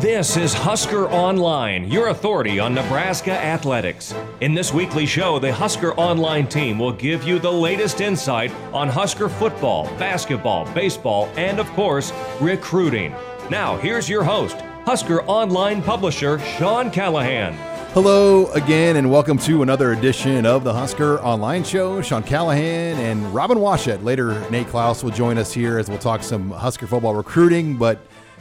This is Husker Online, your authority on Nebraska athletics. In this weekly show, the Husker Online team will give you the latest insight on Husker football, basketball, baseball, and of course, recruiting. Now, here's your host, Husker Online publisher Sean Callahan. Hello again, and welcome to another edition of the Husker Online Show. Sean Callahan and Robin Washut. Later, Nate Klaus will join us here as we'll talk some Husker football recruiting, but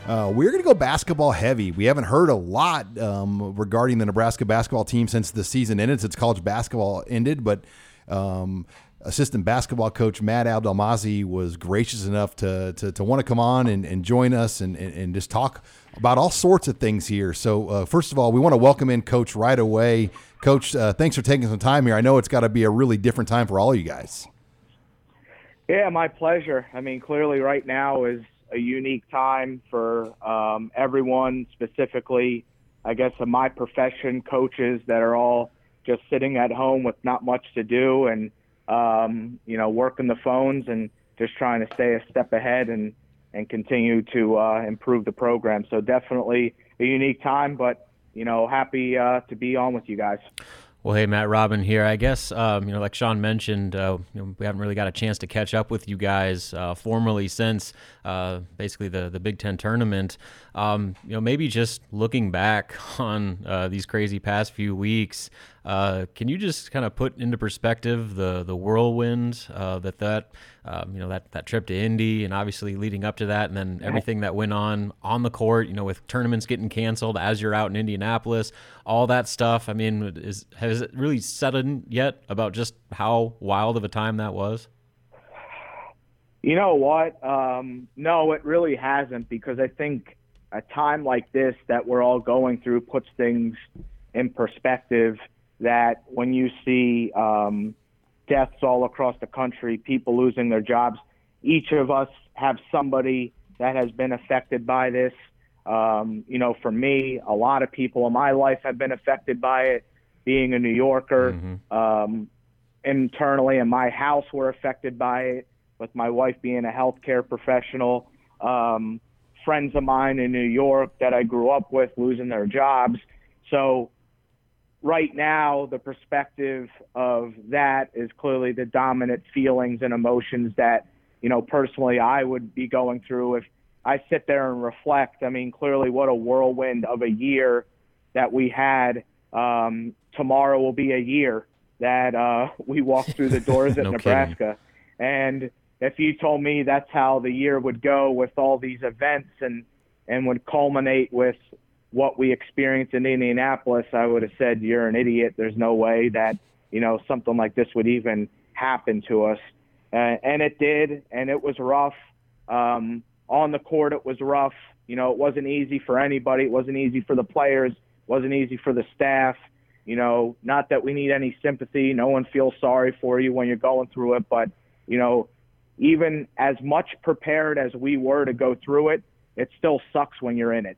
uh, we're going to go basketball heavy. We haven't heard a lot um, regarding the Nebraska basketball team since the season ended, since college basketball ended. But um, assistant basketball coach Matt Abdelmassih was gracious enough to to, to want to come on and, and join us and, and, and, just talk about all sorts of things here. So uh, first of all, we want to welcome in Coach right away. Coach, uh, thanks for taking some time here. I know it's got to be a really different time for all you guys. Yeah, my pleasure. I mean, clearly, right now is a unique time for um, everyone, specifically, I guess, of my profession, coaches that are all just sitting at home with not much to do and, um, you know, working the phones and just trying to stay a step ahead and, and continue to uh, improve the program. So definitely a unique time, but, you know, happy uh, to be on with you guys. Well, hey, Matt Robin here. I guess um, you know, like Sean mentioned, uh, you know, we haven't really got a chance to catch up with you guys uh, formally since uh, basically the the Big Ten tournament. Um, you know, maybe just looking back on uh, these crazy past few weeks, uh, can you just kind of put into perspective the the whirlwind uh, that that um, you know that that trip to Indy and obviously leading up to that, and then everything that went on on the court, you know, with tournaments getting canceled as you're out in Indianapolis, all that stuff. I mean, is has it really settled in yet about just how wild of a time that was? You know what? Um, no, it really hasn't because I think a time like this that we're all going through puts things in perspective that when you see um, deaths all across the country, people losing their jobs, each of us have somebody that has been affected by this. Um, you know, for me, a lot of people in my life have been affected by it. Being a New Yorker, mm-hmm. um, internally in my house, were affected by it. With my wife being a healthcare professional, um, friends of mine in New York that I grew up with losing their jobs. So right now, the perspective of that is clearly the dominant feelings and emotions that, you know, personally I would be going through if I sit there and reflect. I mean, clearly, what a whirlwind of a year that we had. Um, tomorrow will be a year that uh, we walk through the doors at no Nebraska. Kidding. And if you told me that's how the year would go with all these events and and would culminate with what we experienced in Indianapolis, I would have said, You're an idiot. There's no way that, you know, something like this would even happen to us. Uh, and it did, and it was rough. Um, on the court, it was rough. You know, it wasn't easy for anybody. It wasn't easy for the players. It wasn't easy for the staff. You know, not that we need any sympathy. No one feels sorry for you when you're going through it, but, you know, even as much prepared as we were to go through it, it still sucks when you're in it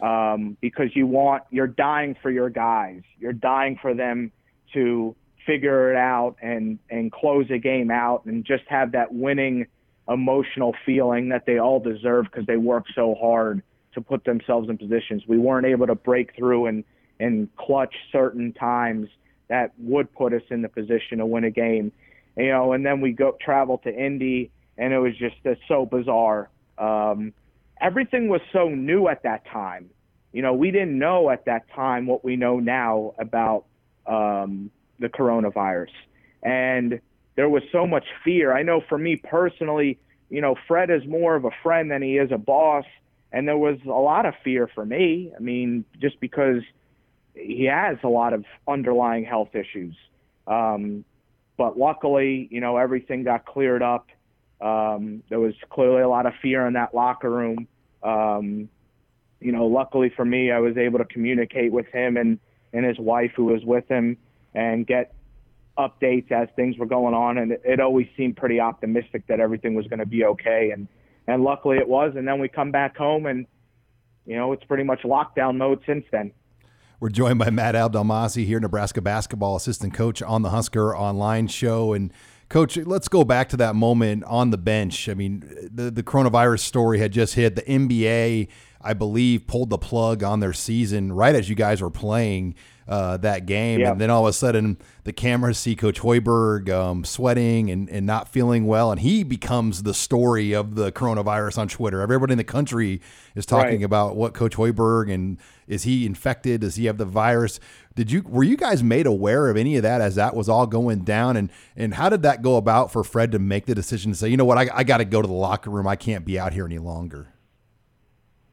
um, because you want you're dying for your guys. You're dying for them to figure it out and and close a game out and just have that winning emotional feeling that they all deserve because they work so hard to put themselves in positions. We weren't able to break through and and clutch certain times that would put us in the position to win a game. You know, and then we go travel to Indy and it was just it's so bizarre. Um, everything was so new at that time. You know, we didn't know at that time what we know now about um, the coronavirus. And there was so much fear. I know for me personally, you know, Fred is more of a friend than he is a boss. And there was a lot of fear for me. I mean, just because he has a lot of underlying health issues. Um, but luckily, you know, everything got cleared up. Um, there was clearly a lot of fear in that locker room. Um, you know, luckily for me, I was able to communicate with him and, and his wife who was with him and get updates as things were going on. And it, it always seemed pretty optimistic that everything was going to be okay. And, and luckily it was. And then we come back home and, you know, it's pretty much lockdown mode since then. We're joined by Matt Abdelmassih here, Nebraska basketball assistant coach on the Husker Online show. And Coach, let's go back to that moment on the bench. I mean, the, the coronavirus story had just hit. The NBA I believe, pulled the plug on their season right as you guys were playing uh, that game. And then all of a sudden, the cameras see Coach Hoiberg um, sweating and, and not feeling well. And he becomes the story of the coronavirus on Twitter. Everybody in the country is talking right. about what Coach Hoiberg and is he infected? Does he have the virus? Did you were you guys made aware of any of that as that was all going down? And and how did that go about for Fred to make the decision to say, you know what, I, I got to go to the locker room. I can't be out here any longer.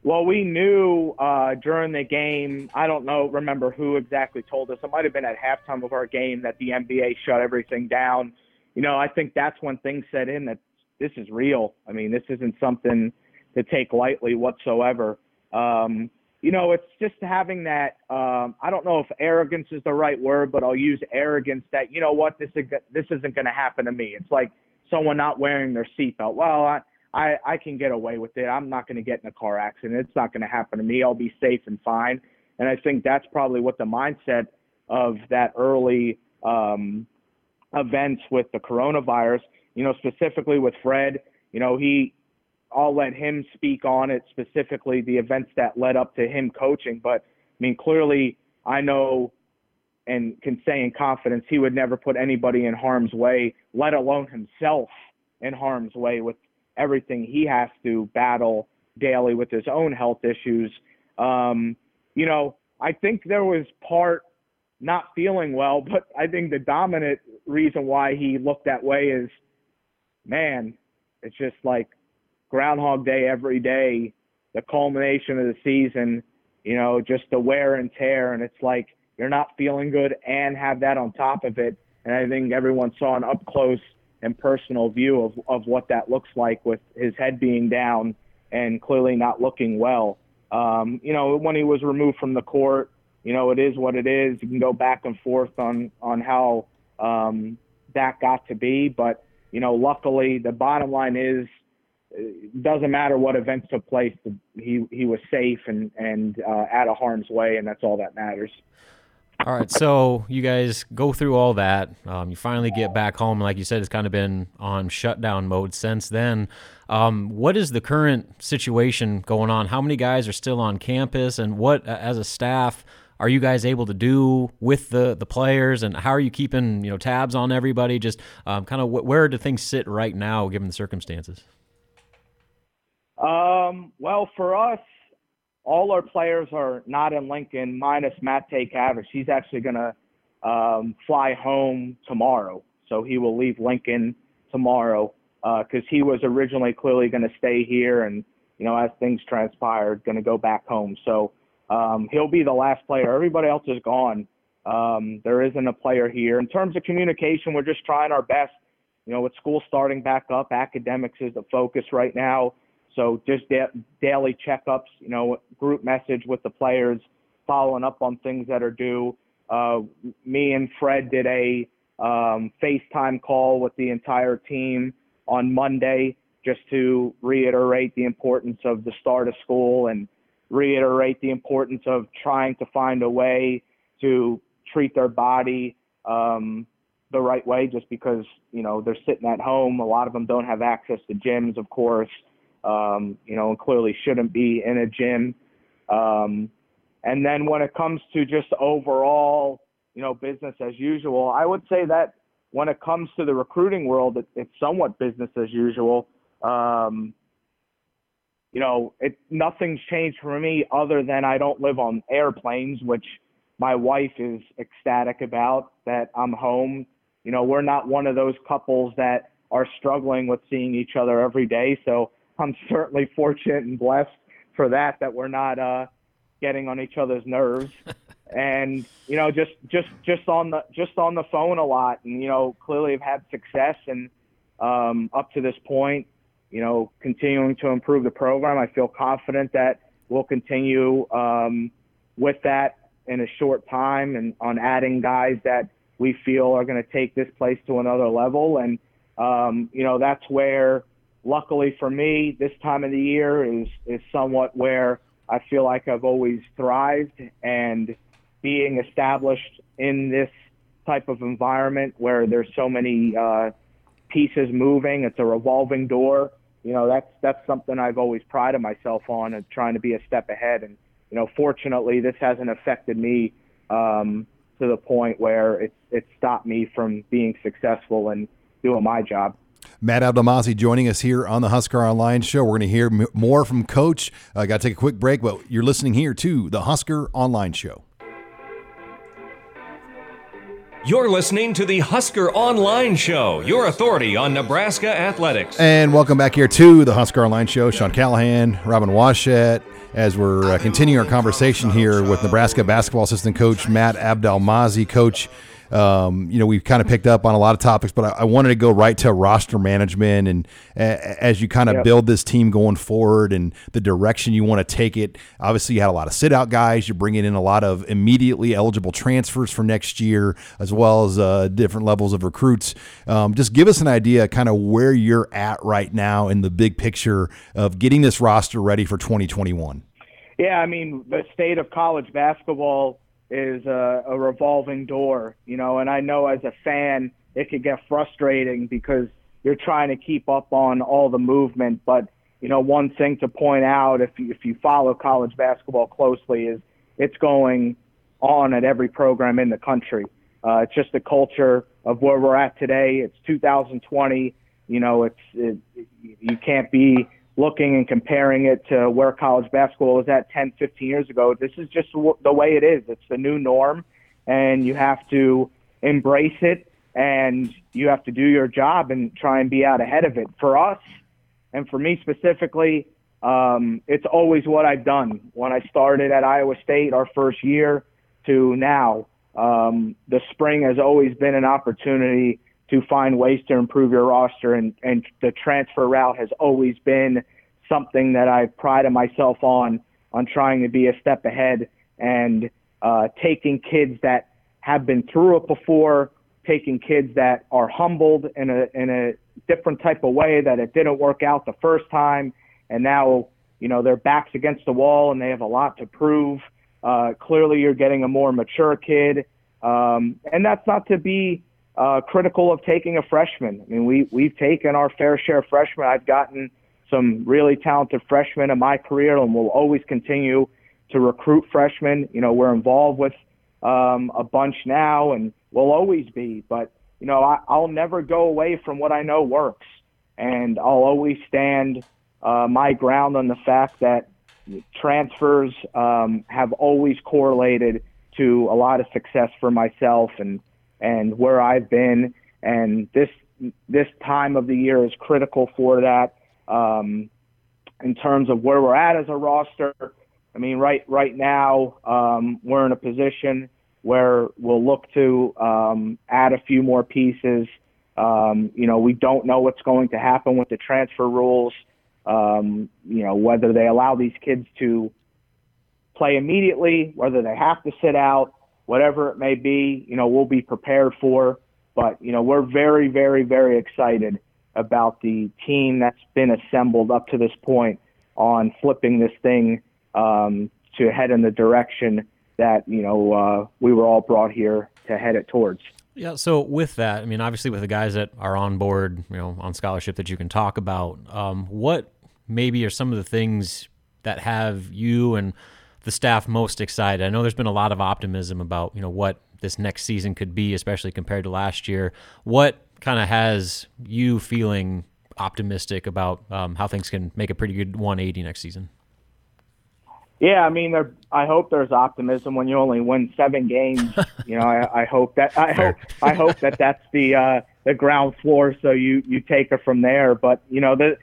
Well, we knew uh, during the game. I don't know, remember who exactly told us. It might have been at halftime of our game that the NBA shut everything down. You know, I think that's when things set in that this is real. I mean, this isn't something to take lightly whatsoever. Um, you know, it's just having that. Um, I don't know if arrogance is the right word, but I'll use arrogance. That you know what, this is this isn't going to happen to me. It's like someone not wearing their seatbelt. Well, I I, I can get away with it. I'm not going to get in a car accident. It's not going to happen to me. I'll be safe and fine. And I think that's probably what the mindset of that early um, events with the coronavirus, you know, specifically with Fred, you know, he, I'll let him speak on it, specifically the events that led up to him coaching. But I mean, clearly, I know and can say in confidence he would never put anybody in harm's way, let alone himself in harm's way with everything he has to battle daily with his own health issues. Um, you know, I think there was part not feeling well, but I think the dominant reason why he looked that way is, man, it's just like Groundhog Day every day, the culmination of the season, you know, just the wear and tear. And it's like you're not feeling good and have that on top of it. And I think everyone saw an up close and personal view of, of what that looks like with his head being down and clearly not looking well. Um, you know, when he was removed from the court, you know, it is what it is. You can go back and forth on, on how um, that got to be. But, you know, luckily, the bottom line is it doesn't matter what events took place, he, he was safe and, and uh, out of harm's way, and that's all that matters. All right, so you guys go through all that. Um, you finally get back home. Like you said, it's kind of been on shutdown mode since then. Um, what is the current situation going on? How many guys are still on campus, and what, as a staff, are you guys able to do with the the players, and how are you keeping you know tabs on everybody? Just um, kind of wh- where do things sit right now, given the circumstances? Um, well, for us, all our players are not in Lincoln, minus Matej Kavas. He's actually going to um, fly home tomorrow, so he will leave Lincoln tomorrow because uh, he was originally clearly going to stay here, and you know, as things transpired, going to go back home. So um, he'll be the last player. Everybody else is gone. Um, there isn't a player here. In terms of communication, we're just trying our best. You know, with school starting back up, academics is the focus right now. So just da- daily checkups, you know, group message with the players, following up on things that are due. Uh, me and Fred did a um, FaceTime call with the entire team on Monday just to reiterate the importance of the start of school and reiterate the importance of trying to find a way to treat their body um, the right way just because, you know, they're sitting at home. A lot of them don't have access to gyms, of course um, you know, and clearly shouldn't be in a gym. Um, and then when it comes to just overall, you know, business as usual, I would say that when it comes to the recruiting world, it, it's somewhat business as usual. Um, you know, it nothing's changed for me other than I don't live on airplanes, which my wife is ecstatic about that I'm home. You know, we're not one of those couples that are struggling with seeing each other every day. So I'm certainly fortunate and blessed for that that we're not uh, getting on each other's nerves. and you know, just just just on the just on the phone a lot, and you know, clearly have had success and um, up to this point, you know, continuing to improve the program. I feel confident that we'll continue um, with that in a short time and on adding guys that we feel are going to take this place to another level. And um, you know, that's where luckily for me, this time of the year is is somewhat where I feel like I've always thrived and being established in this type of environment where there's so many uh, pieces moving. It's a revolving door. you know that's that's something I've always prided myself on and trying to be a step ahead. And you know, fortunately, this hasn't affected me um, to the point where it's it stopped me from being successful and doing my job. Matt Abdelmassih joining us here on the Husker Online Show. We're going to hear m- more from Coach. I uh, got to take a quick break, but you're listening here to the Husker Online Show. You're listening to the Husker Online Show, your authority on Nebraska athletics. And welcome back here to the Husker Online Show. Sean Callahan, Robin Washut, as we're uh, continuing our conversation here with Nebraska basketball assistant coach Matt Abdelmassih. Coach, um, you know, we've kind of picked up on a lot of topics, but I, I wanted to go right to roster management and as you kind of yep. build this team going forward and the direction you want to take it. Obviously, you had a lot of sit out guys. You're bringing in a lot of immediately eligible transfers for next year, as well as uh, different levels of recruits. Um, just give us an idea, kind of where you're at right now in the big picture of getting this roster ready for 2021. Yeah, I mean, the state of college basketball is a, a revolving door, you know, and I know as a fan it could get frustrating because you're trying to keep up on all the movement. But, you know, one thing to point out if you, if you follow college basketball closely is it's going on at every program in the country. Uh, it's just the culture of where we're at today. It's 2020. You know, it's it, you can't be looking and comparing it to where college basketball was at 10, 15 years ago. This is just the way it is. It's the new norm, and you have to embrace it, and you have to do your job and try and be out ahead of it. For us, and for me specifically, um, it's always what I've done. When I started at Iowa State, our first year, to now, um, the spring has always been an opportunity to find ways to improve your roster. And, and the transfer route has always been something that I've prided myself on, on trying to be a step ahead and uh, taking kids that have been through it before, taking kids that are humbled in a, in a different type of way that it didn't work out the first time. And now, you know, their backs against the wall and they have a lot to prove. Uh, clearly, you're getting a more mature kid. Um, and that's not to be uh, critical of taking a freshman. I mean, we we've taken our fair share of freshmen. I've gotten some really talented freshmen in my career, and we'll always continue to recruit freshmen. You know, we're involved with um, a bunch now, and we'll always be. But you know, I, I'll never go away from what I know works, and I'll always stand uh, my ground on the fact that transfers um, have always correlated to a lot of success for myself and and where I've been. And this this time of the year is critical for that. Um, in terms of where we're at as a roster, I mean, right right now um, we're in a position where we'll look to um, add a few more pieces. Um, you know, we don't know what's going to happen with the transfer rules. Um, you know, whether they allow these kids to play immediately, whether they have to sit out whatever it may be, you know, we'll be prepared for. But, you know, we're very, very, very excited about the team that's been assembled up to this point on flipping this thing um, to head in the direction that, you know, uh, we were all brought here to head it towards. Yeah, so with that, I mean, obviously with the guys that are on board, you know, on scholarship that you can talk about, um, what maybe are some of the things that have you and – the staff most excited? I know there's been a lot of optimism about you know what this next season could be, especially compared to last year. What kind of has you feeling optimistic about um, how things can make a pretty good 180 next season? Yeah, I mean, there, I hope there's optimism when you only win seven games. you know, I, I hope that I hope I hope that that's the uh, the ground floor, so you you take it from there. But you know, the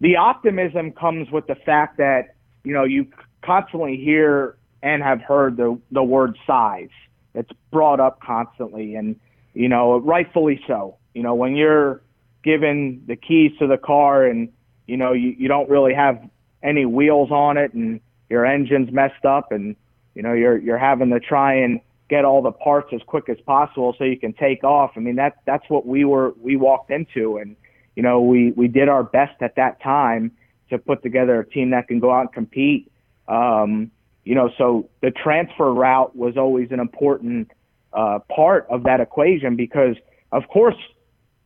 the optimism comes with the fact that you know you constantly hear and have heard the the word size. It's brought up constantly, and you know, rightfully so. You know, when you're given the keys to the car and you know you, you don't really have any wheels on it and your engine's messed up and you know you're you're having to try and get all the parts as quick as possible so you can take off. I mean that that's what we were we walked into and you know we we did our best at that time to put together a team that can go out and compete um, you know, so the transfer route was always an important uh, part of that equation because, of course,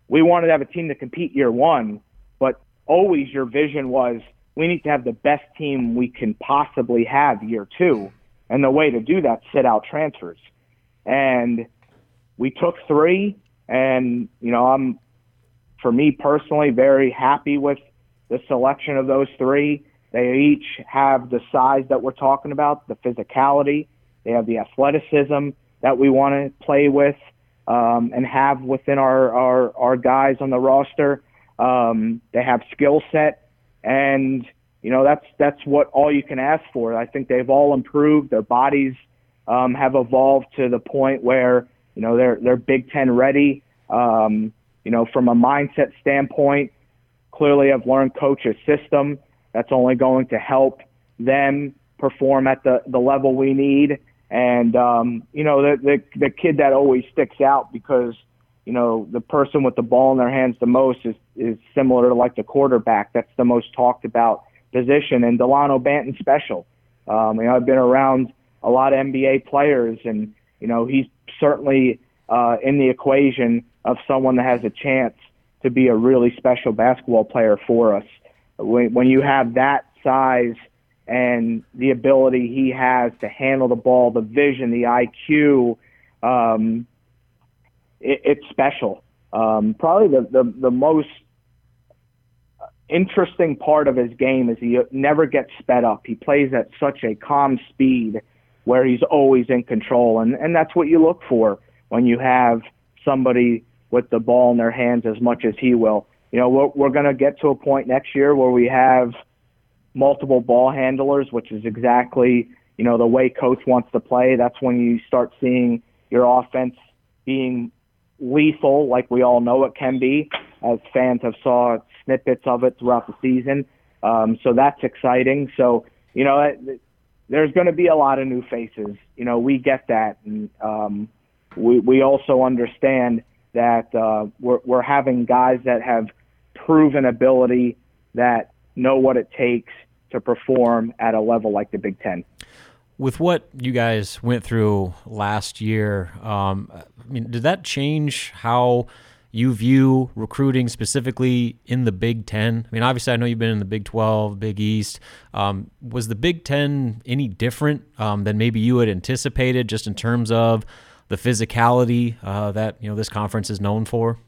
we wanted to have a team to compete year one, but always your vision was we need to have the best team we can possibly have year two. And the way to do that, sit out transfers. And we took three, and, you know, I'm, for me personally, very happy with the selection of those three. They each have the size that we're talking about, the physicality, they have the athleticism that we want to play with um, and have within our, our, our guys on the roster. Um, they have skill set, and you know that's that's what all you can ask for. I think they've all improved. Their bodies um, have evolved to the point where you know they're they're Big Ten ready. Um, you know, from a mindset standpoint, clearly I've learned coach's system. That's only going to help them perform at the the level we need. And um, you know, the, the the kid that always sticks out because you know the person with the ball in their hands the most is is similar to like the quarterback. That's the most talked about position. And Delano Banton special. Um, you know, I've been around a lot of NBA players, and you know, he's certainly uh, in the equation of someone that has a chance to be a really special basketball player for us. When, when you have that size and the ability he has to handle the ball, the vision, the IQ, um, it, it's special. Um, probably the, the, the most interesting part of his game is he never gets sped up. He plays at such a calm speed where he's always in control. And, and that's what you look for when you have somebody with the ball in their hands as much as he will. You know, we're, we're going to get to a point next year where we have multiple ball handlers, which is exactly, you know, the way coach wants to play. That's when you start seeing your offense being lethal, like we all know it can be, as fans have saw snippets of it throughout the season. Um, so that's exciting. So, you know, there's going to be a lot of new faces. You know, we get that. And um, we, we also understand that uh, we're, we're having guys that have proven ability that know what it takes to perform at a level like the Big Ten. With what you guys went through last year, um, I mean, did that change how you view recruiting specifically in the Big Ten? I mean, obviously, I know you've been in the Big 12, Big East. Um, was the Big Ten any different um, than maybe you had anticipated, just in terms of the physicality uh, that you know this conference is known for?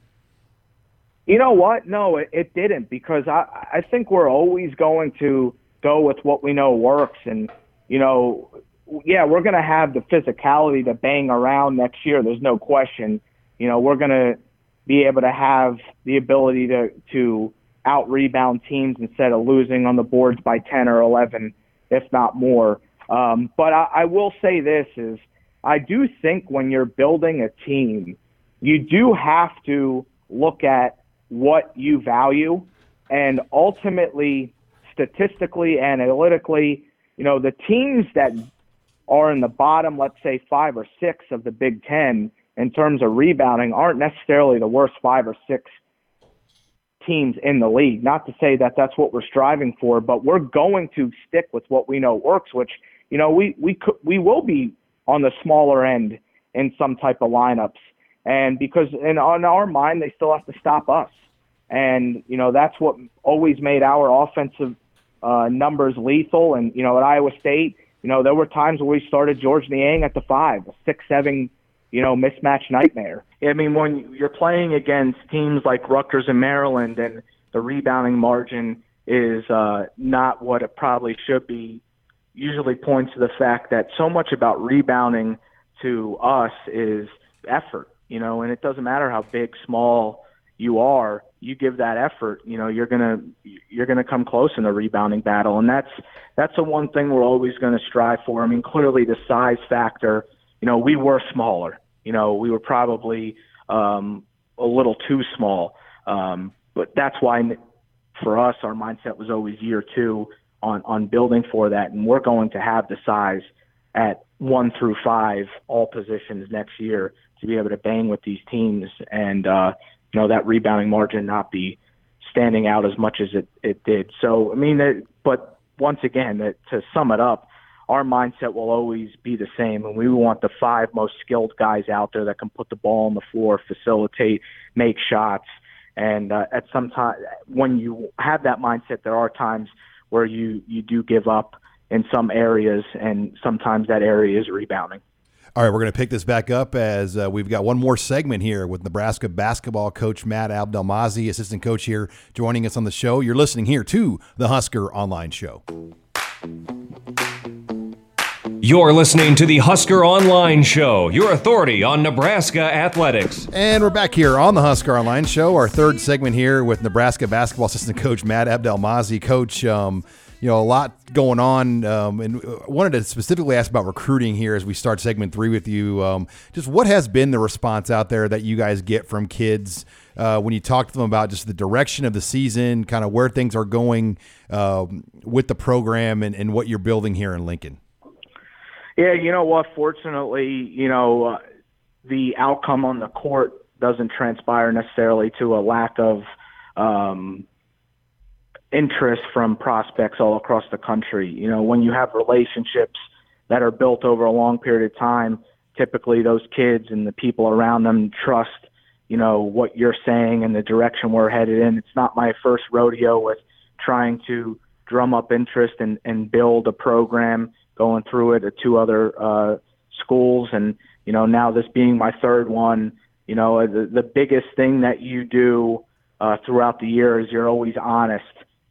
You know what? No, it, it didn't because I I think we're always going to go with what we know works, and you know, yeah, we're going to have the physicality to bang around next year. There's no question. You know, we're going to be able to have the ability to to out rebound teams instead of losing on the boards by 10 or 11, if not more. Um, but I, I will say this is I do think when you're building a team, you do have to look at what you value and ultimately statistically analytically you know the teams that are in the bottom let's say five or six of the big ten in terms of rebounding aren't necessarily the worst five or six teams in the league. Not to say that that's what we're striving for, but we're going to stick with what we know works. Which you know we we could, we will be on the smaller end in some type of lineups, and because in on our mind they still have to stop us, and you know that's what always made our offensive uh, numbers lethal. And you know at Iowa State, you know there were times where we started Georges Niang at the five, a six seven you know, mismatch nightmare. I mean, when you're playing against teams like Rutgers and Maryland, and the rebounding margin is uh, not what it probably should be, usually points to the fact that so much about rebounding to us is effort, you know, and it doesn't matter how big, small you are, you give that effort, you know, you're gonna you're gonna come close in the rebounding battle, and that's that's the one thing we're always going to strive for. I mean, clearly the size factor you know, we were smaller. You know, we were probably um, a little too small. Um, but that's why for us, our mindset was always year two on, on building for that. And we're going to have the size at one through five, all positions next year to be able to bang with these teams and, uh, you know, that rebounding margin not be standing out as much as it, it did. So, I mean, it, but once again, to sum it up, our mindset will always be the same, and we want the five most skilled guys out there that can put the ball on the floor, facilitate, make shots, And uh, at some time, when you have that mindset, there are times where you you do give up in some areas, and sometimes that area is rebounding. All right, we're going to pick this back up as uh, we've got one more segment here with Nebraska basketball coach Matt Abdelmassih, assistant coach here, joining us on the show. You're listening here to the Husker Online Show. You're listening to the Husker Online Show, your authority on Nebraska athletics. And we're back here on the Husker Online Show, our third segment here with Nebraska basketball assistant coach Matt Abdelmassih. Coach, um, you know, a lot going on, um, and wanted to specifically ask about recruiting here as we start segment three with you. Um, just what has been the response out there that you guys get from kids uh, when you talk to them about just the direction of the season, kind of where things are going um, with the program and, and what you're building here in Lincoln? Yeah, you know what? Fortunately, you know, uh, the outcome on the court doesn't transpire necessarily to a lack of um, interest from prospects all across the country. You know, when you have relationships that are built over a long period of time, typically those kids and the people around them trust, you know, what you're saying and the direction we're headed in. It's not my first rodeo with trying to drum up interest and, and build a program going through it at two other uh, schools. And, you know, now this being my third one, you know, the, the biggest thing that you do uh, throughout the year is you're always honest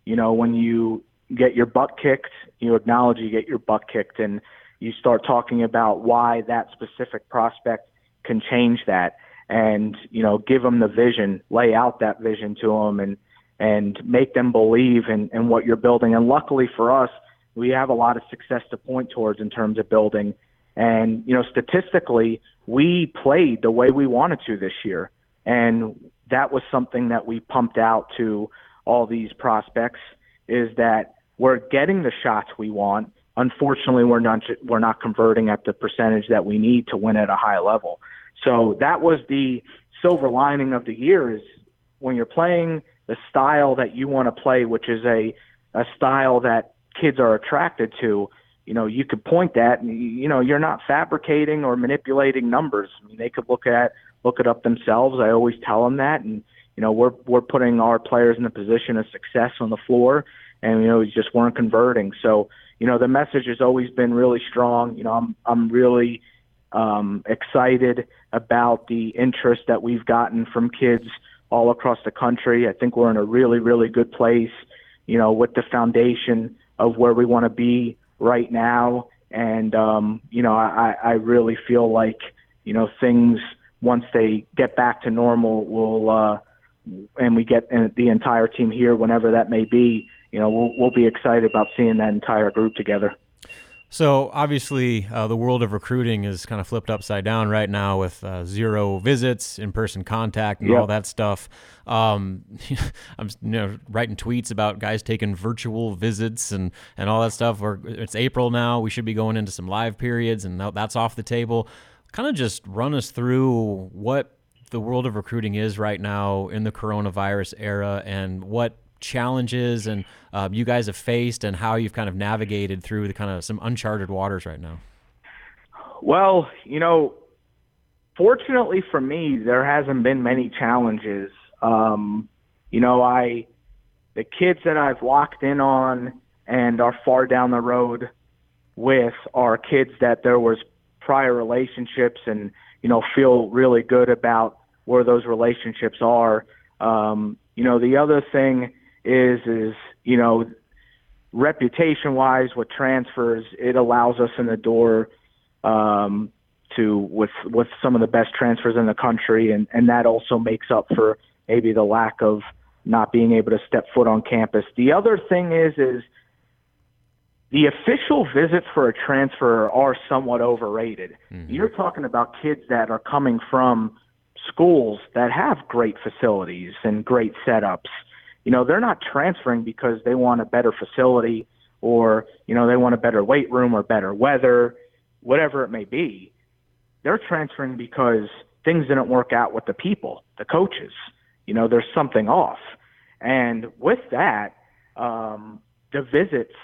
you know, when you get your butt kicked, you acknowledge you get your butt kicked and you start talking about why that specific prospect can change that and, you know, give them the vision, lay out that vision to them and, and make them believe in, in what you're building. And luckily for us, we have a lot of success to point towards in terms of building. And, you know, statistically, we played the way we wanted to this year. And that was something that we pumped out to all these prospects is that we're getting the shots we want. Unfortunately, we're not we're not converting at the percentage that we need to win at a high level. So that was the silver lining of the year is when you're playing the style that you want to play, which is a a style that kids are attracted to. You know, you could point that, and you know, you're not fabricating or manipulating numbers. I mean, they could look at look it up themselves. I always tell them that, and you know, we're we're putting our players in a position of success on the floor, and you know, we just weren't converting. So, you know, the message has always been really strong. You know, I'm I'm really um, excited about the interest that we've gotten from kids all across the country. I think we're in a really really good place. You know, with the foundation of where we want to be right now, and um, you know, I I really feel like you know things once they get back to normal will. Uh, and we get the entire team here whenever that may be, you know, we'll, we'll be excited about seeing that entire group together. So obviously, uh, the world of recruiting is kind of flipped upside down right now with uh, zero visits, in-person contact, and yep. all that stuff. Um, I'm you know writing tweets about guys taking virtual visits and and all that stuff. Or it's April now; we should be going into some live periods, and that's off the table. Kind of just run us through what the world of recruiting is right now in the coronavirus era and what challenges and um, you guys have faced and how you've kind of navigated through the kind of some uncharted waters right now? Well, you know, fortunately for me, there hasn't been many challenges. Um, you know, I the kids that I've locked in on and are far down the road with are kids that there was prior relationships and you know, feel really good about where those relationships are. Um, you know, the other thing is, is, you know, reputation wise with transfers, it allows us in the door, um, to with, with some of the best transfers in the country. And, and that also makes up for maybe the lack of not being able to step foot on campus. The other thing is, is, the official visits for a transfer are somewhat overrated. Mm-hmm. You're talking about kids that are coming from schools that have great facilities and great setups. You know, they're not transferring because they want a better facility or, you know, they want a better weight room or better weather, whatever it may be. They're transferring because things didn't work out with the people, the coaches. You know, there's something off. And with that, um, the visits –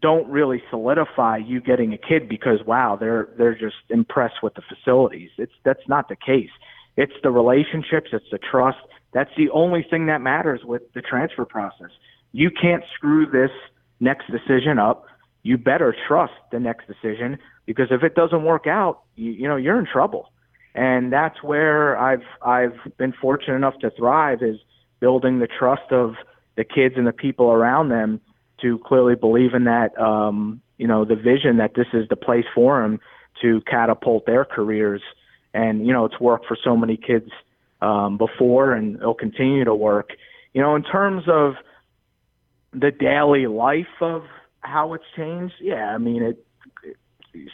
don't really solidify you getting a kid because wow they're they're just impressed with the facilities it's that's not the case it's the relationships it's the trust That's the only thing that matters with the transfer process. You can't screw this next decision up. You better trust the next decision because if it doesn't work out, you, you know you're in trouble. And that's where I've I've been fortunate enough to thrive is building the trust of the kids and the people around them to clearly believe in that um, you know the vision that this is the place for them to catapult their careers. And you know it's worked for so many kids um, before, and it'll continue to work. You know, in terms of the daily life of how it's changed, yeah, I mean it. it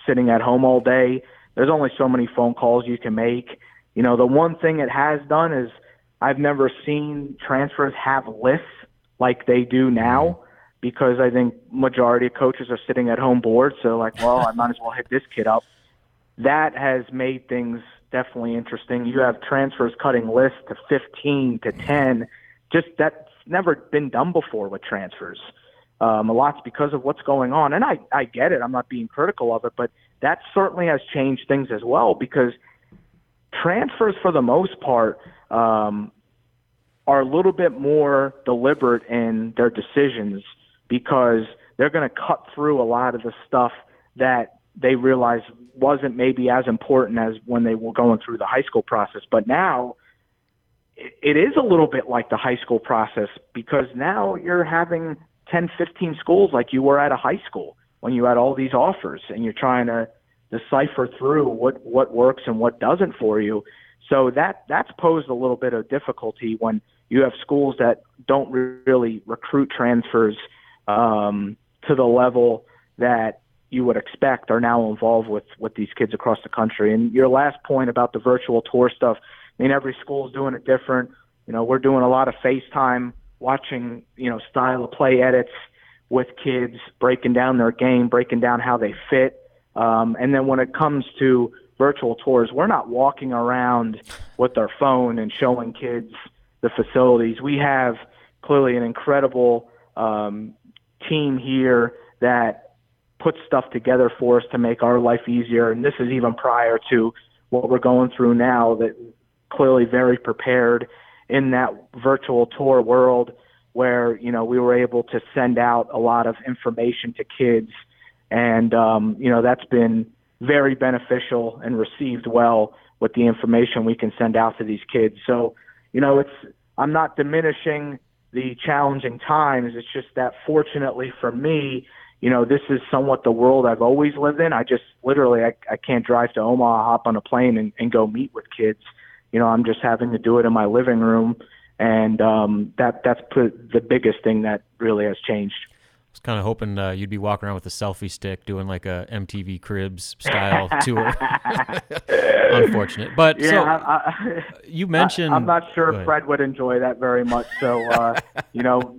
sitting at home all day, there's only so many phone calls you can make. You know, the one thing it has done is I've never seen transfers have lists like they do now because I think majority of coaches are sitting at home bored. So like, well, I might as well hit this kid up. That has made things definitely interesting. You have transfers cutting lists to 15 to 10. Just that's never been done before with transfers. Um, a lot's because of what's going on, and I I get it. I'm not being critical of it, but that certainly has changed things as well because transfers, for the most part, um, are a little bit more deliberate in their decisions because they're going to cut through a lot of the stuff that they realize wasn't maybe as important as when they were going through the high school process. But now it is a little bit like the high school process because now you're having 10, 15 schools like you were at a high school when you had all these offers and you're trying to decipher through what, what works and what doesn't for you. So that that's posed a little bit of difficulty when you have schools that don't really recruit transfers um, to the level that you would expect are now involved with with these kids across the country. And your last point about the virtual tour stuff, I mean, every school is doing it different. You know, we're doing a lot of FaceTime, watching you know style of play edits with kids, breaking down their game, breaking down how they fit. Um, and then when it comes to virtual tours, we're not walking around with our phone and showing kids the facilities. We have clearly an incredible um, team here that puts stuff together for us to make our life easier. And this is even prior to what we're going through now, that clearly very prepared in that virtual tour world where, you know, we were able to send out a lot of information to kids. And, um, you know, that's been very beneficial and received well with the information we can send out to these kids. So, you know, it's, I'm not diminishing the challenging times. It's just that fortunately for me, you know, this is somewhat the world I've always lived in. I just literally I, I can't drive to Omaha, hop on a plane and, and go meet with kids. You know, I'm just having to do it in my living room and um that that's put the biggest thing that really has changed. Was kind of hoping uh, you'd be walking around with a selfie stick doing like a MTV Cribs style tour. Unfortunate, but yeah, so I, I, you mentioned. I, am not sure Fred would enjoy that very much. So uh, you know,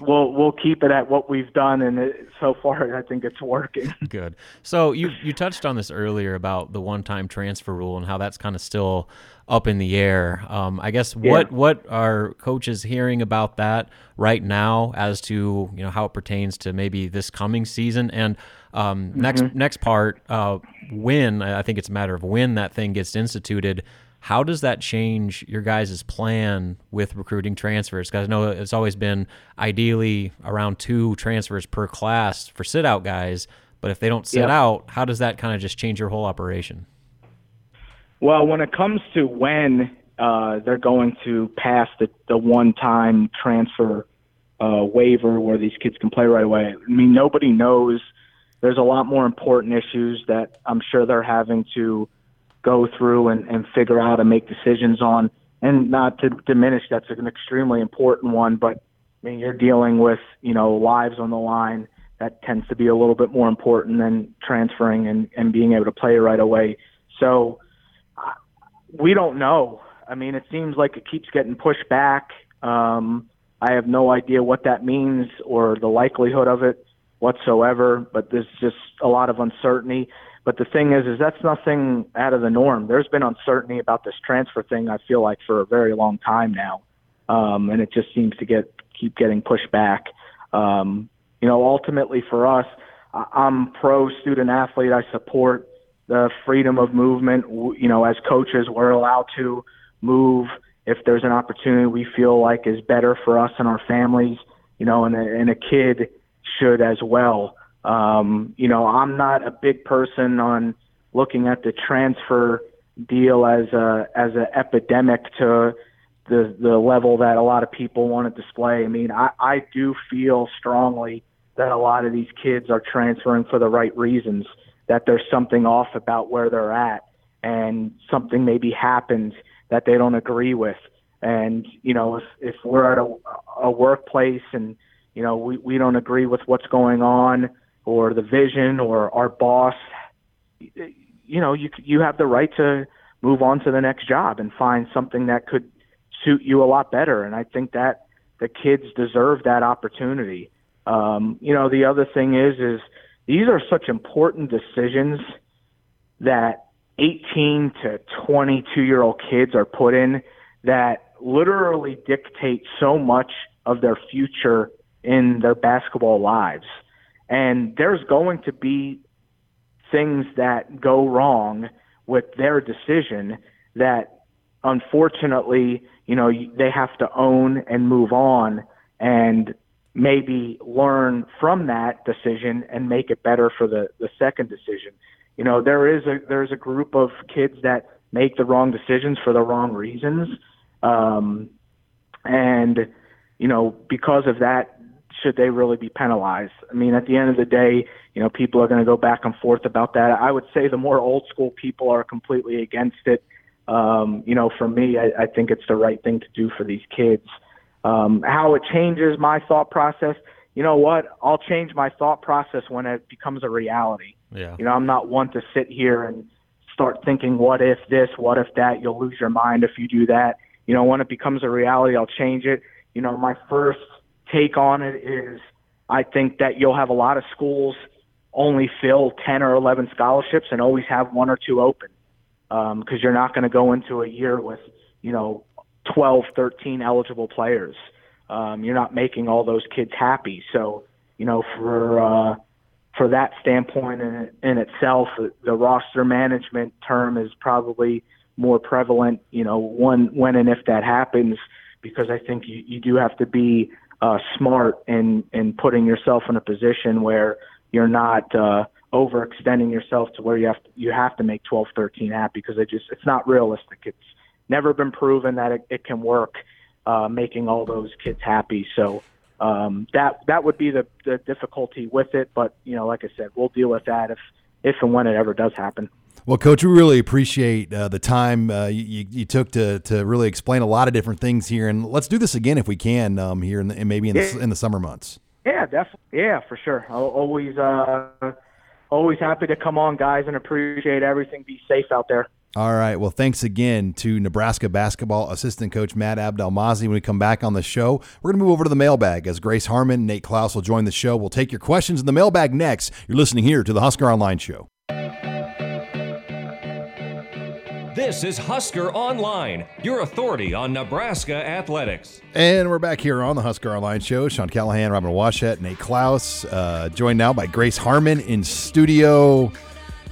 we'll we'll keep it at what we've done, and it, so far I think it's working. Good. So you you touched on this earlier about the one-time transfer rule and how that's kind of still up in the air. Um, I guess yeah. what what are coaches hearing about that right now as to you know how it pertains to maybe this coming season and um, Mm-hmm. next next part uh, when I think it's a matter of when that thing gets instituted. How does that change your guys' plan with recruiting transfers? Because I know it's always been ideally around two transfers per class for sit out guys. But if they don't sit Yep. out, how does that kind of just change your whole operation? Well, when it comes to when uh, they're going to pass the, the one-time transfer uh, waiver where these kids can play right away, I mean, nobody knows. There's a lot more important issues that I'm sure they're having to go through and, and figure out and make decisions on. And not to diminish, that's an extremely important one, but I mean, you're dealing with, you know, lives on the line. That tends to be a little bit more important than transferring and, and being able to play right away. So we don't know. I mean, it seems like it keeps getting pushed back. Um, I have no idea what that means or the likelihood of it whatsoever, but there's just a lot of uncertainty. But the thing is, is that's nothing out of the norm. There's been uncertainty about this transfer thing. I feel like for a very long time now, um, and it just seems to get keep getting pushed back. Um, you know, ultimately for us, I'm pro student athlete. I support the freedom of movement. You know, as coaches, we're allowed to move if there's an opportunity we feel like is better for us and our families, you know, and a, and a kid should as well. Um, you know, I'm not a big person on looking at the transfer deal as a as an epidemic to the the level that a lot of people want to display. I mean, I, I do feel strongly that a lot of these kids are transferring for the right reasons. That there's something off about where they're at, and something maybe happens that they don't agree with. And you know, if if we're at a, a workplace and you know we we don't agree with what's going on or the vision or our boss, you know, you you have the right to move on to the next job and find something that could suit you a lot better. And I think that the kids deserve that opportunity. Um, you know, the other thing is, is these are such important decisions that 18 to 22 year old kids are put in that literally dictate so much of their future in their basketball lives. And there's going to be things that go wrong with their decision that unfortunately, you know, they have to own and move on and maybe learn from that decision and make it better for the, the second decision. You know, there is a there's a group of kids that make the wrong decisions for the wrong reasons. Um, and you know, because of that, should they really be penalized? I mean, at the end of the day, you know, people are going to go back and forth about that. I would say the more old school people are completely against it. Um, you know, for me, I, I think it's the right thing to do for these kids. Um, how it changes my thought process, you know what? I'll change my thought process when it becomes a reality. Yeah. You know, I'm not one to sit here and start thinking, what if this, what if that? You'll lose your mind if you do that. You know, when it becomes a reality, I'll change it. You know, my first take on it is I think that you'll have a lot of schools only fill 10 or 11 scholarships and always have one or two open because um, you're not going to go into a year with, you know, 12, 13 eligible players. Um, you're not making all those kids happy. So, you know, for uh, for that standpoint in, in itself, the roster management term is probably more prevalent. You know, when when and if that happens, because I think you, you do have to be uh, smart in in putting yourself in a position where you're not uh, overextending yourself to where you have to, you have to make 12, 13 happy because it just it's not realistic. It's never been proven that it, it can work, uh, making all those kids happy. So um, that that would be the, the difficulty with it. But you know, like I said, we'll deal with that if if and when it ever does happen. Well, Coach, we really appreciate uh, the time uh, you, you, took to, to really explain a lot of different things here, and let's do this again if we can um, here in the, maybe in the, in the summer months. Yeah, definitely. Yeah, for sure. I'll always uh, always happy to come on, guys, and appreciate everything. Be safe out there. All right. Well, thanks again to Nebraska basketball assistant coach Matt Abdelmassih. When we come back on the show, we're going to move over to the mailbag as Grace Harmon and Nate Clouse will join the show. We'll take your questions in the mailbag next. You're listening here to the Husker Online Show. This is Husker Online, your authority on Nebraska athletics. And we're back here on the Husker Online Show. Sean Callahan, Robin Washut, Nate Clouse, uh, joined now by Grace Harmon in studio.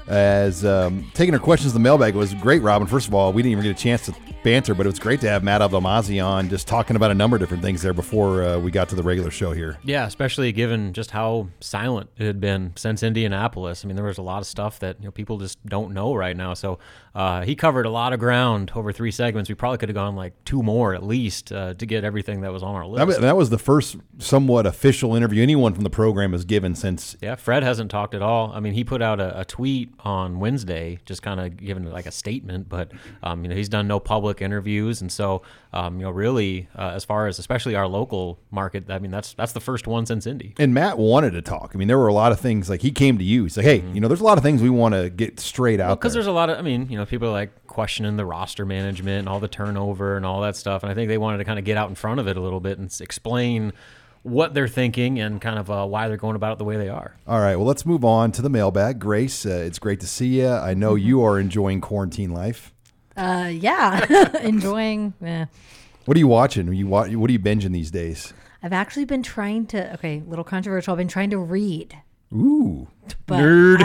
As um, taking our questions in the mailbag was great, Robin. First of all, we didn't even get a chance to banter, but it was great to have Matt Abdelmassih on, just talking about a number of different things there before uh, we got to the regular show here. Yeah, especially given just how silent it had been since Indianapolis. I mean, there was a lot of stuff that you know people just don't know right now. So uh, he covered a lot of ground over three segments. We probably could have gone like two more at least uh, to get everything that was on our list. That, that, was the first somewhat official interview anyone from the program has given since. Yeah, Fred hasn't talked at all. I mean, he put out a, a tweet on Wednesday, just kind of giving like a statement, but um, you know he's done no public interviews, and so um, you know really uh, as far as especially our local market, I mean that's that's the first one since Indy. And Matt wanted to talk. I mean, there were a lot of things like he came to you. He's like, hey, mm-hmm. you know, there's a lot of things we want to get straight out because well, there's a lot of. I mean, you know people are like questioning the roster management and all the turnover and all that stuff. And I think they wanted to kind of get out in front of it a little bit and explain what they're thinking and kind of uh, why they're going about it the way they are. All right. Well, let's move on to the mailbag. Grace, uh, it's great to see you. I know you are enjoying quarantine life. Uh, yeah, enjoying. Yeah. What are you watching? Are you what are you binging these days? I've actually been trying to. Okay, little controversial. I've been trying to read. Ooh, but nerd.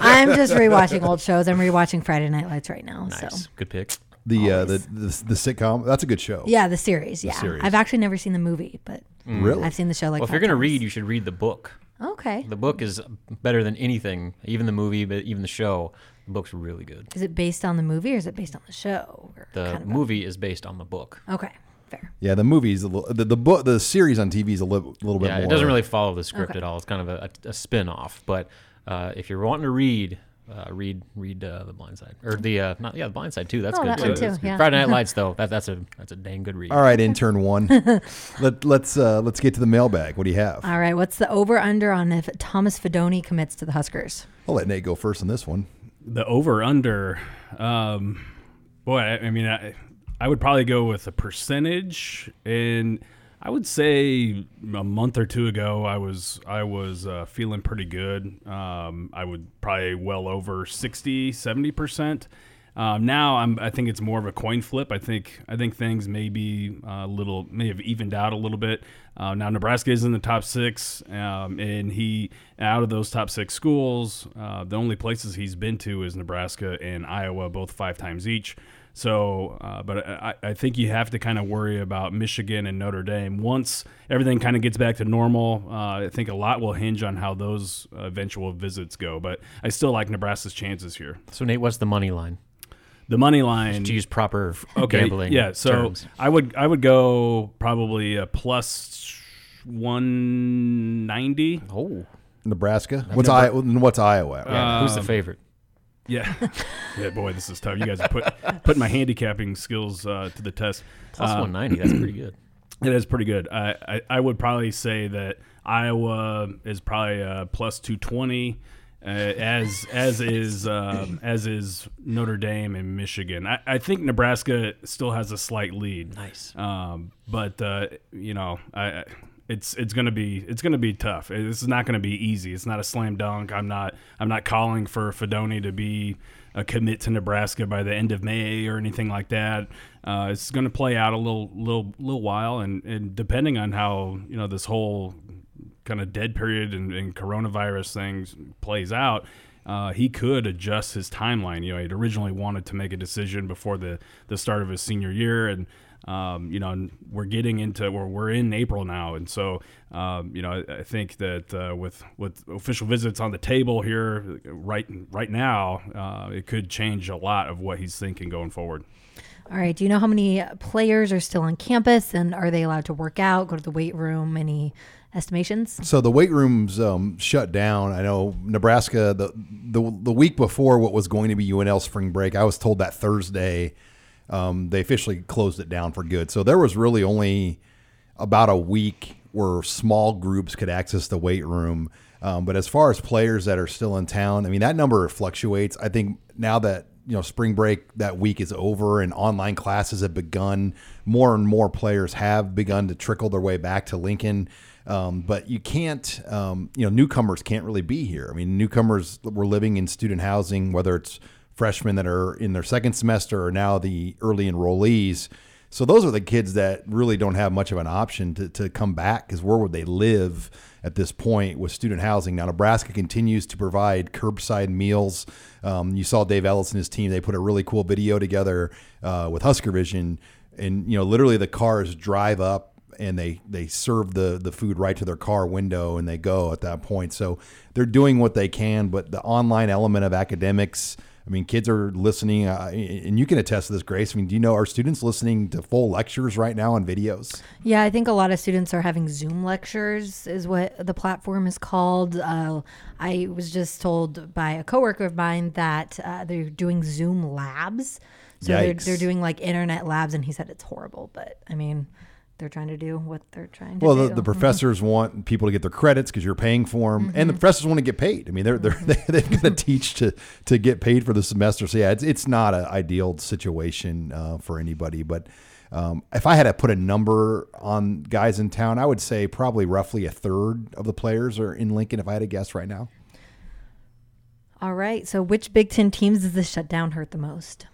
I, am just rewatching old shows. I'm rewatching Friday Night Lights right now. Nice, so. good pick. The, uh, the the the sitcom. That's a good show. Yeah, the series. Yeah, series. I've actually never seen the movie, but Really? I've seen the show like. Well, if you're gonna times. read, you should read the book. okay. The book is better than anything, even the movie, but even the show. The book's really good. Is it based on the movie or is it based on the show? Or The kind of movie is based on the book. okay, fair. Yeah, the movies, a little, the the book, the series on TV is a little, little bit Yeah, more. it doesn't really follow the script Okay. at all. It's kind of a, a, a spin off. But uh, if you're wanting to read, uh, read read uh, the Blind Side or the uh, not yeah the Blind Side too. That's Oh, good that too. one too, That's good. yeah. Friday Night Lights though, that, that's a that's a dang good read. All right, intern one. Let let's uh, let's get to the mailbag. What do you have? All right, what's the over under on if Thomas Fidone commits to the Huskers? I'll let Nate go first on this one. The over under um boy I, I mean I, I would probably go with a percentage. And i would say a month or two ago i was i was uh, feeling pretty good. Um i would probably well over 60 70 percent um, now I'm, I think it's more of a coin flip. I think I think things may be a little may have evened out a little bit. Uh, now Nebraska is in the top six, um, and he out of those top six schools, uh, the only places he's been to is Nebraska and Iowa, both five times each. So, uh, but I, I think you have to kind of worry about Michigan and Notre Dame once everything kind of gets back to normal. Uh, I think a lot will hinge on how those uh, eventual visits go. But I still like Nebraska's chances here. So Nate, what's the money line? The money line To use proper okay, gambling. Yeah, so terms. I would I would go probably a plus one ninety. Oh, Nebraska. What's I? What's Iowa? at? yeah. who's the Um, favorite? Yeah, yeah, boy, this is tough. You guys are put putting my handicapping skills uh, to the test. Plus Uh, 190. That's pretty good. It is pretty good. I, I, I would probably say that Iowa is probably uh, plus two twenty, uh, as as is um, as is Notre Dame and Michigan. I, I think Nebraska still has a slight lead. Nice. Um, but uh, you know, I, it's it's gonna be it's gonna be tough. This is not gonna be easy. It's not a slam dunk. I'm not I'm not calling for Fidone to be a commit to Nebraska by the end of May or anything like that. Uh, it's gonna play out a little little little while, and, and depending on how you know this whole kind of dead period and, and coronavirus things plays out, uh, he could adjust his timeline. You know, he'd originally wanted to make a decision before the, the start of his senior year, and um, you know, we're getting into where we're in April now, and so um, you know, I, I think that uh, with with official visits on the table here right right now, uh, it could change a lot of what he's thinking going forward. All right, do you know how many players are still on campus and are they allowed to work out, go to the weight room? Any estimations? So the weight rooms um, shut down. I know Nebraska the, the the week before what was going to be UNL spring break. I was told that Thursday um, they officially closed it down for good. So there was really only about a week where small groups could access the weight room. Um, but as far as players that are still in town, I mean that number fluctuates. I think now that you know spring break that week is over and online classes have begun, more and more players have begun to trickle their way back to Lincoln. Um, but you can't, um, you know, newcomers can't really be here. I mean, newcomers were living in student housing, whether it's freshmen that are in their second semester or now the early enrollees. So those are the kids that really don't have much of an option to, to come back because where would they live at this point with student housing? Now, Nebraska continues to provide curbside meals. Um, you saw Dave Ellis and his team, they put a really cool video together uh, with Husker Vision. And, you know, literally the cars drive up and they they serve the the food right to their car window and they go at that point. So they're doing what they can, but the online element of academics. I mean, kids are listening, uh, and you can attest to this, Grace. I mean, do you know are students listening to full lectures right now on videos? Yeah, I think a lot of students are having Zoom lectures, is what the platform is called. Uh, I was just told by a coworker of mine that uh, they're doing Zoom labs. So they're, they're doing like internet labs, and he said it's horrible. But I mean, they're trying to do what they're trying to Well, do. the, the professors want people to get their credits because you're paying for them, and Mm-hmm. the professors want to get paid. I mean, they're they're they, they've got to teach to to get paid for the semester. So yeah, it's it's not an ideal situation uh, for anybody. But um, if I had to put a number on guys in town, I would say probably roughly a third of the players are in Lincoln. If I had to guess right now, All right. So which Big Ten teams does this shutdown hurt the most?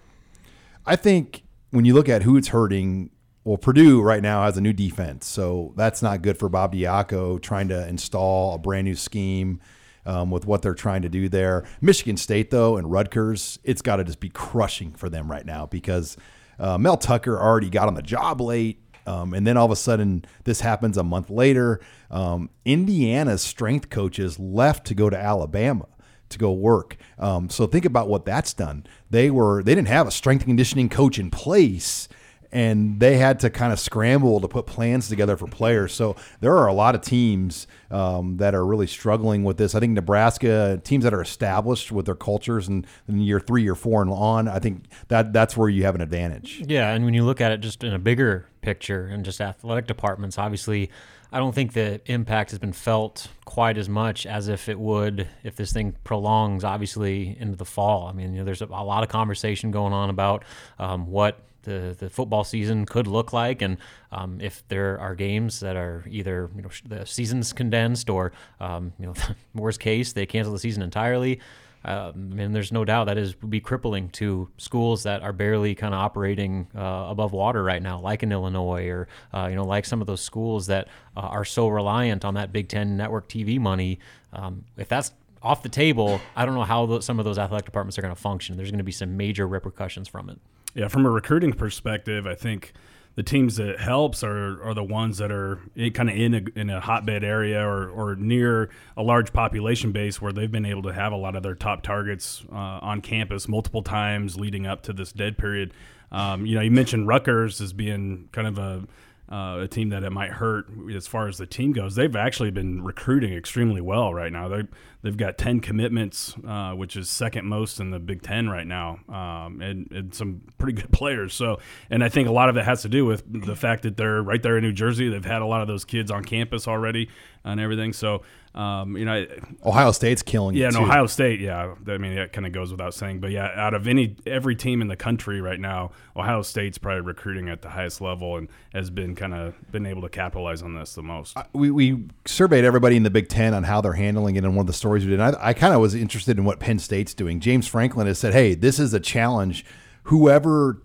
I think when you look at who it's hurting, well, Purdue right now has a new defense, so that's not good for Bob Diaco trying to install a brand new scheme. um, with what they're trying to do there. Michigan State, though, and Rutgers, it's got to just be crushing for them right now because uh, Mel Tucker already got on the job late. Um, and then all of a sudden, this happens a month later. Um, Indiana's strength coaches left to go to Alabama to go work. Um, so think about what that's done. They were they didn't have a strength conditioning coach in place and they had to kind of scramble to put plans together for players. So there are a lot of teams um, that are really struggling with this. I think Nebraska teams that are established with their cultures and in year three, year four, and on. I think that that's where you have an advantage. Yeah, and when you look at it just in a bigger picture and just athletic departments, obviously. I don't think the impact has been felt quite as much as if it would if this thing prolongs, obviously, into the fall. I mean, you know, there's a, a lot of conversation going on about um, what the, the football season could look like, and um, if there are games that are either you know the season's condensed or um, you know worst case they cancel the season entirely. Um, and there's no doubt that is would be crippling to schools that are barely kind of operating uh, above water right now, like in Illinois, or uh, you know, like some of those schools that uh, are so reliant on that Big Ten network TV money. Um, if that's off the table, I don't know how some of those athletic departments are going to function. There's going to be some major repercussions from it. Yeah, from a recruiting perspective, I think the teams that helps are, are the ones that are kind of in a, in a hotbed area or, or near a large population base where they've been able to have a lot of their top targets uh, on campus multiple times leading up to this dead period. Um, you know, you mentioned Rutgers as being kind of a uh, a team that it might hurt as far as the team goes. They've actually been recruiting extremely well right now. They they've got ten commitments, uh, which is second most in the Big Ten right now, um, and, and, some pretty good players. So, and I think a lot of it has to do with the fact that they're right there in New Jersey. They've had a lot of those kids on campus already and everything. So, um, you know, Ohio State's killing. Yeah, and Ohio State. Yeah, I mean that kind of goes without saying. But yeah, out of any every team in the country right now, Ohio State's probably recruiting at the highest level and has been kind of been able to capitalize on this the most. We, we surveyed everybody in the Big Ten on how they're handling it, and one of the stories we did. I, I kind of was interested in what Penn State's doing. James Franklin has said, "Hey, this is a challenge. Whoever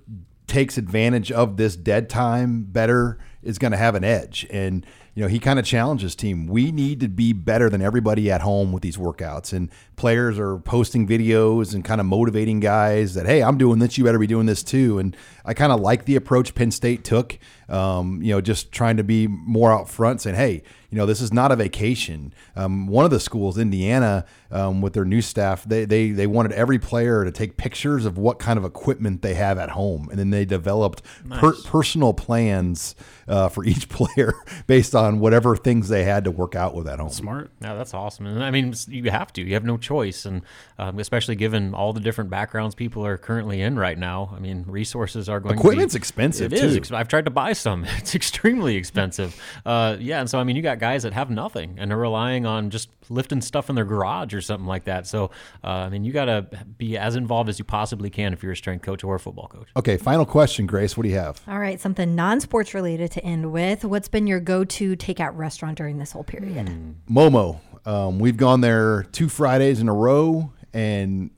takes advantage of this dead time better is going to have an edge." And you know, he kind of challenged his team. We need to be better than everybody at home with these workouts. And players are posting videos and kind of motivating guys that, hey, I'm doing this, you better be doing this too. And I kind of like the approach Penn State took, um, you know, just trying to be more out front, saying, hey, you know, this is not a vacation. Um, one of the schools, Indiana, um, with their new staff, they, they they wanted every player to take pictures of what kind of equipment they have at home, and then they developed nice. per- personal plans uh, for each player based on whatever things they had to work out with at home. Smart. Yeah, that's awesome. And I mean, you have to. You have no choice, and um, especially given all the different backgrounds people are currently in right now. I mean, resources are going. Equipment's to be, expensive. It too. is. I've tried to buy some. It's extremely expensive. Uh, yeah, and so I mean, you got guys that have nothing and are relying on just lifting stuff in their garage or something like that. So, uh, I mean, you got to be as involved as you possibly can if you're a strength coach or a football coach. Okay, final question, Grace. What do you have? All right, something non-sports related to end with. What's been your go-to takeout restaurant during this whole period? Mm. Momo. Um, we've gone there two Fridays in a row, and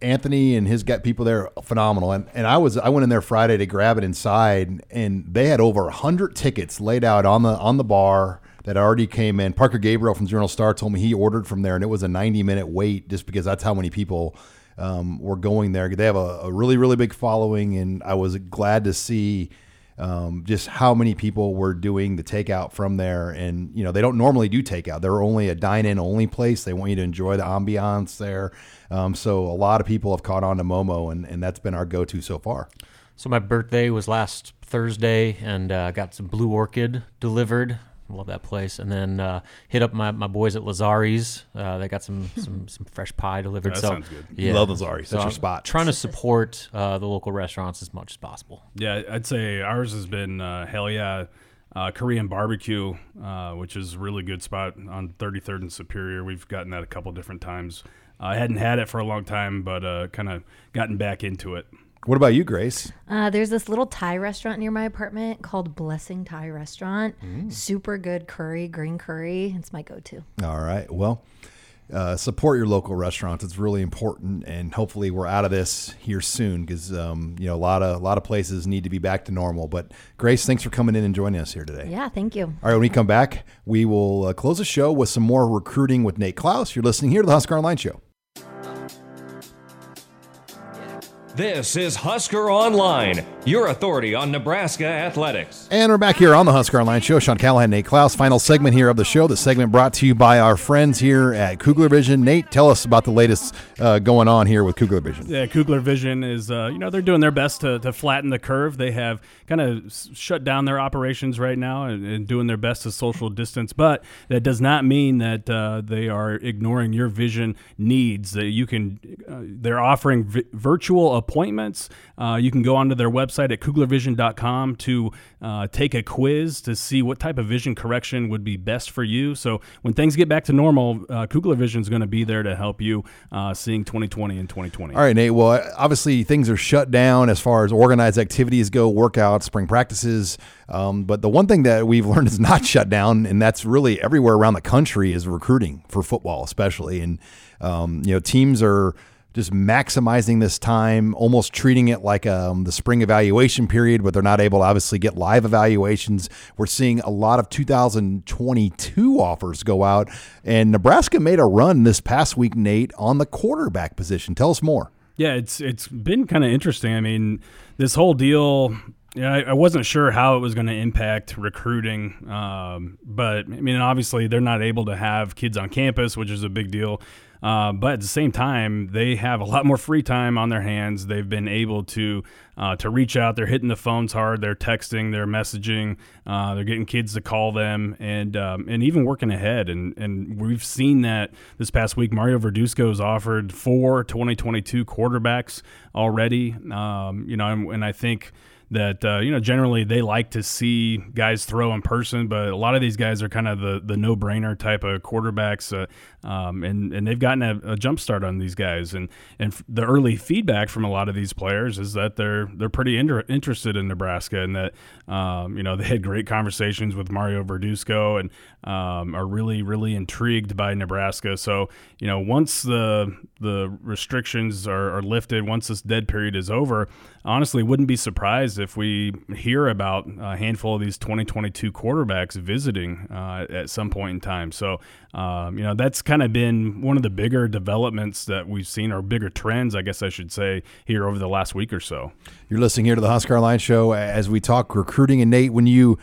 Anthony and his got people there phenomenal. And and I was I went in there Friday to grab it inside, and they had over hundred tickets laid out on the on the bar that already came in. Parker Gabriel from Journal Star told me he ordered from there, and it was a 90 minute wait just because that's how many people um, were going there. They have a, a, really, really big following, and I was glad to see um, just how many people were doing the takeout from there. And, you know, they don't normally do takeout, they're only a dine in only place. They want you to enjoy the ambiance there. Um, so a lot of people have caught on to Momo, and, and that's been our go to so far. So my birthday was last Thursday, and uh, got some Blue Orchid delivered love that place. And then uh, hit up my, my boys at Lazzari's. Uh, they got some some some fresh pie delivered. Yeah, that so, sounds good. Yeah, love Lazzari's. So That's your spot. Trying to support uh, the local restaurants as much as possible. Yeah, I'd say ours has been uh, hell yeah. Uh, Korean barbecue, uh, which is a really good spot on 33rd and Superior. We've gotten that a couple different times. I hadn't had it for a long time, but kind of gotten back into it. What about you, Grace? Uh, there's this little Thai restaurant near my apartment called Blessing Thai Restaurant. Mm. Super good curry, green curry. It's my go-to. All right. Well, uh, support your local restaurants. It's really important, and hopefully we're out of this here soon because um, you know a lot of a lot of places need to be back to normal. But Grace, thanks for coming in and joining us here today. Yeah, thank you. All right, when we come back, we will uh, close the show with some more recruiting with Nate Clouse. You're listening here to the Husker Online Show. This is Husker Online, your authority on Nebraska athletics. And we're back here on the Husker Online Show. Sean Callahan, Nate Clouse. Final segment here of the show. The segment brought to you by our friends here at Kugler Vision. Nate, tell us about the latest uh, going on here with Kugler Vision. Yeah, Kugler Vision is, uh, you know, they're doing their best to, to flatten the curve. They have kind of shut down their operations right now and, and, doing their best to social distance, but that does not mean that uh, they are ignoring your vision needs. That you can, uh, they're offering vi- virtual appointments. Uh, you can go onto their website at kuglervision.com to uh, take a quiz to see what type of vision correction would be best for you. So when things get back to normal, uh, Kugler Vision is going to be there to help you uh, seeing 2020 and 2020. All right, Nate. Well, obviously things are shut down as far as organized activities go, workouts, spring practices. Um, but the one thing that we've learned is not shut down, and that's really everywhere around the country is recruiting for football, especially. And um, you know, teams are just maximizing this time, almost treating it like um, the spring evaluation period, where they're not able to obviously get live evaluations. We're seeing a lot of 2022 offers go out, and Nebraska made a run this past week, Nate, on the quarterback position. Tell us more. Yeah, it's it's been kind of interesting. I mean, this whole deal yeah, I, I, wasn't sure how it was going to impact recruiting, um, but I mean, obviously they're not able to have kids on campus, which is a big deal. Uh, but at the same time, they have a lot more free time on their hands. They've been able to uh, to reach out. They're hitting the phones hard. They're texting. They're messaging. Uh, they're getting kids to call them, and um, and even working ahead. And and we've seen that this past week. Mario Verduzco has offered four 2022 quarterbacks already. Um, you know, and, and I think that uh, you know generally they like to see guys throw in person, but a lot of these guys are kind of the the no brainer type of quarterbacks, uh, um, and and they've gotten a, a, jump start on these guys, and and the early feedback from a lot of these players is that they're they're pretty inter- interested in Nebraska, and that um, you know they had great conversations with Mario Verduzco, and um, are really really intrigued by Nebraska. So you know once the the restrictions are, are lifted, once this dead period is over, honestly wouldn't be surprised if we hear about a handful of these 2022 quarterbacks visiting uh, at some point in time. So um, you know that's kind of been one of the bigger developments that we've seen, or bigger trends, I guess I should say, here over the last week or so. You're listening here to the Husker Online Show as we talk recruiting. And Nate, when you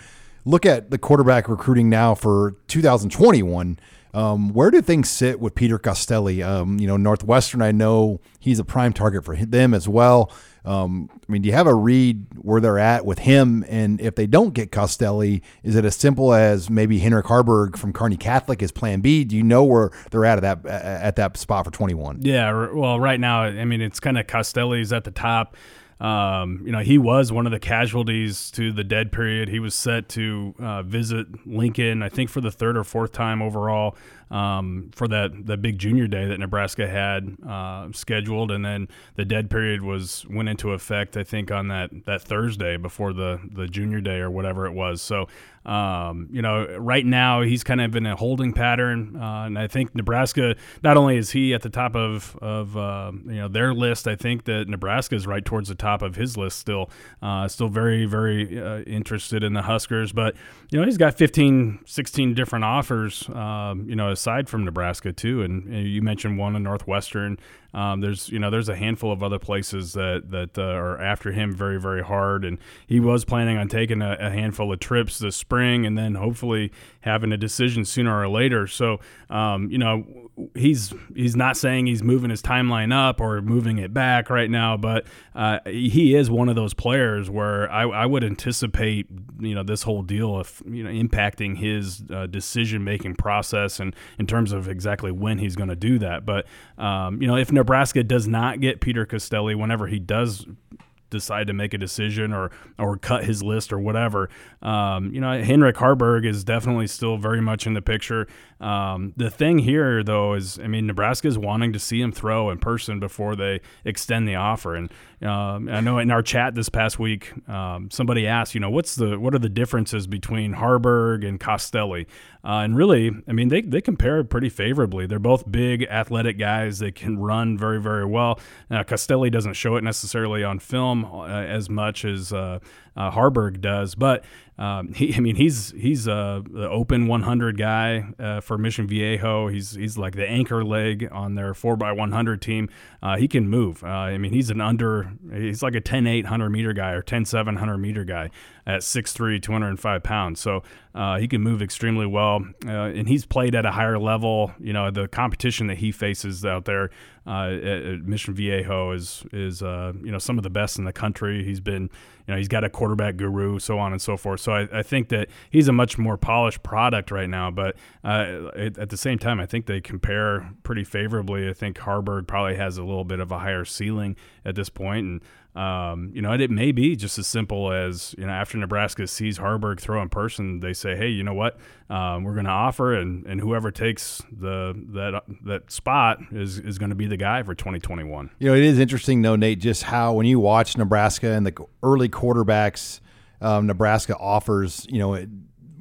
look at the quarterback recruiting now for 2021. Um, where do things sit with Peter Costelli? Um, you know, Northwestern, I know he's a prime target for them as well. Um, I mean, do you have a read where they're at with him? And if they don't get Costelli, is it as simple as maybe Heinrich Haarberg from Kearney Catholic is Plan B? Do you know where they're at at that at that spot for twenty one? Yeah, well, right now, I mean, it's kind of Costelli's at the top. Um, you know, he was one of the casualties to the dead period. He was set to uh, visit Lincoln, I think, for the third or fourth time overall um, for that the big junior day that Nebraska had uh, scheduled, and then the dead period was went into effect. I think on that that Thursday before the the junior day or whatever it was. So um, you know, right now he's kind of in a holding pattern, uh, and I think Nebraska. Not only is he at the top of of uh, you know their list, I think that Nebraska is right towards the top of his list. Still, uh, still very very uh, interested in the Huskers, but you know he's got 15, 16 different offers. Um, you know, aside from Nebraska too, and, and you mentioned one in Northwestern. Um, there's you know there's a handful of other places that that uh, are after him very very hard, and he was planning on taking a, a, handful of trips this spring, and then hopefully having a decision sooner or later. So um, you know he's he's not saying he's moving his timeline up or moving it back right now, but uh, he is one of those players where I, I, would anticipate you know this whole deal of you know impacting his uh, decision making process and in terms of exactly when he's going to do that. But um, you know if Nebraska does not get Peter Costelli whenever he does decide to make a decision or or cut his list or whatever. Um, you know, Heinrich Haarberg is definitely still very much in the picture. Um, the thing here, though, is I mean, Nebraska is wanting to see him throw in person before they extend the offer. And um, I know in our chat this past week, um, somebody asked, you know, what's the what are the differences between Haarberg and Costelli? Uh, and really, I mean, they, they compare pretty favorably. They're both big, athletic guys. They can run very, very well. Now, Costelli doesn't show it necessarily on film uh, as much as uh, uh, Haarberg does, but um, he, I mean, he's he's a open 100 guy uh, for Mission Viejo. He's he's like the anchor leg on their 4x100 team. Uh, he can move. Uh, I mean, he's an under. He's like a 10-8 100 meter guy or 10-7 100 meter guy at 6'3", 205 pounds. So uh, he can move extremely well, uh, and he's played at a higher level. You know, the competition that he faces out there uh, at, at, Mission Viejo is is uh, you know some of the best in the country. He's been know he's got a quarterback guru, so on and so forth. So I, I think that he's a much more polished product right now. But uh, at, at, the same time, I think they compare pretty favorably. I think Haarberg probably has a little bit of a higher ceiling at this point, and um, you know, it may be just as simple as you know after Nebraska sees Haarberg throw in person, they say, hey, you know what, um, we're going to offer, and, and whoever takes the that that spot is is going to be the guy for 2021. You know, it is interesting though, Nate, just how when you watch Nebraska and the early quarterbacks um, Nebraska offers, you know, it,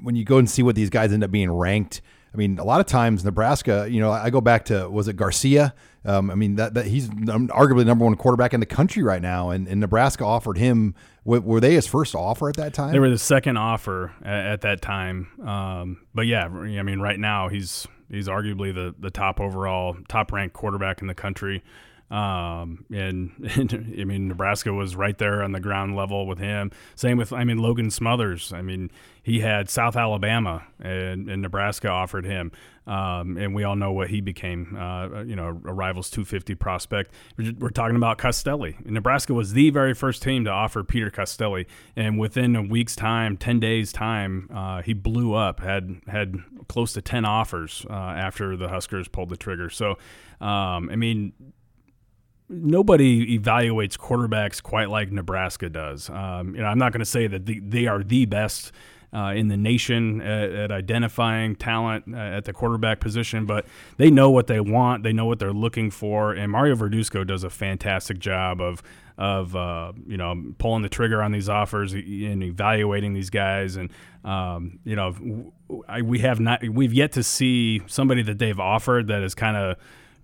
when you go and see what these guys end up being ranked. I mean, a lot of times Nebraska, you know, I go back to was it Garcia? Um, I mean, that, that he's arguably the number one quarterback in the country right now, and, and Nebraska offered him. Were they his first offer at that time? They were the second offer at, at that time. Um, but yeah, I mean, right now he's he's arguably the the top overall, top ranked quarterback in the country. Um, and, and, I mean, Nebraska was right there on the ground level with him. Same with, I mean, Logan Smothers. I mean, he had South Alabama and, and Nebraska offered him. Um, and we all know what he became, uh, you know, a Rivals 250 prospect. We're, talking about Costelli. Nebraska was the very first team to offer Peter Costelli. And within a week's time, 10 days' time, uh, he blew up, had, had close to 10 offers uh, after the Huskers pulled the trigger. So, um, I mean, nobody evaluates quarterbacks quite like Nebraska does. Um, you know, I'm not going to say that the, they are the best uh, in the nation at, at identifying talent uh, at the quarterback position, but they know what they want, they know what they're looking for, and Mario Verduzco does a fantastic job of of uh, you know pulling the trigger on these offers and evaluating these guys and um, you know I, we have not we've yet to see somebody that they've offered that is kind of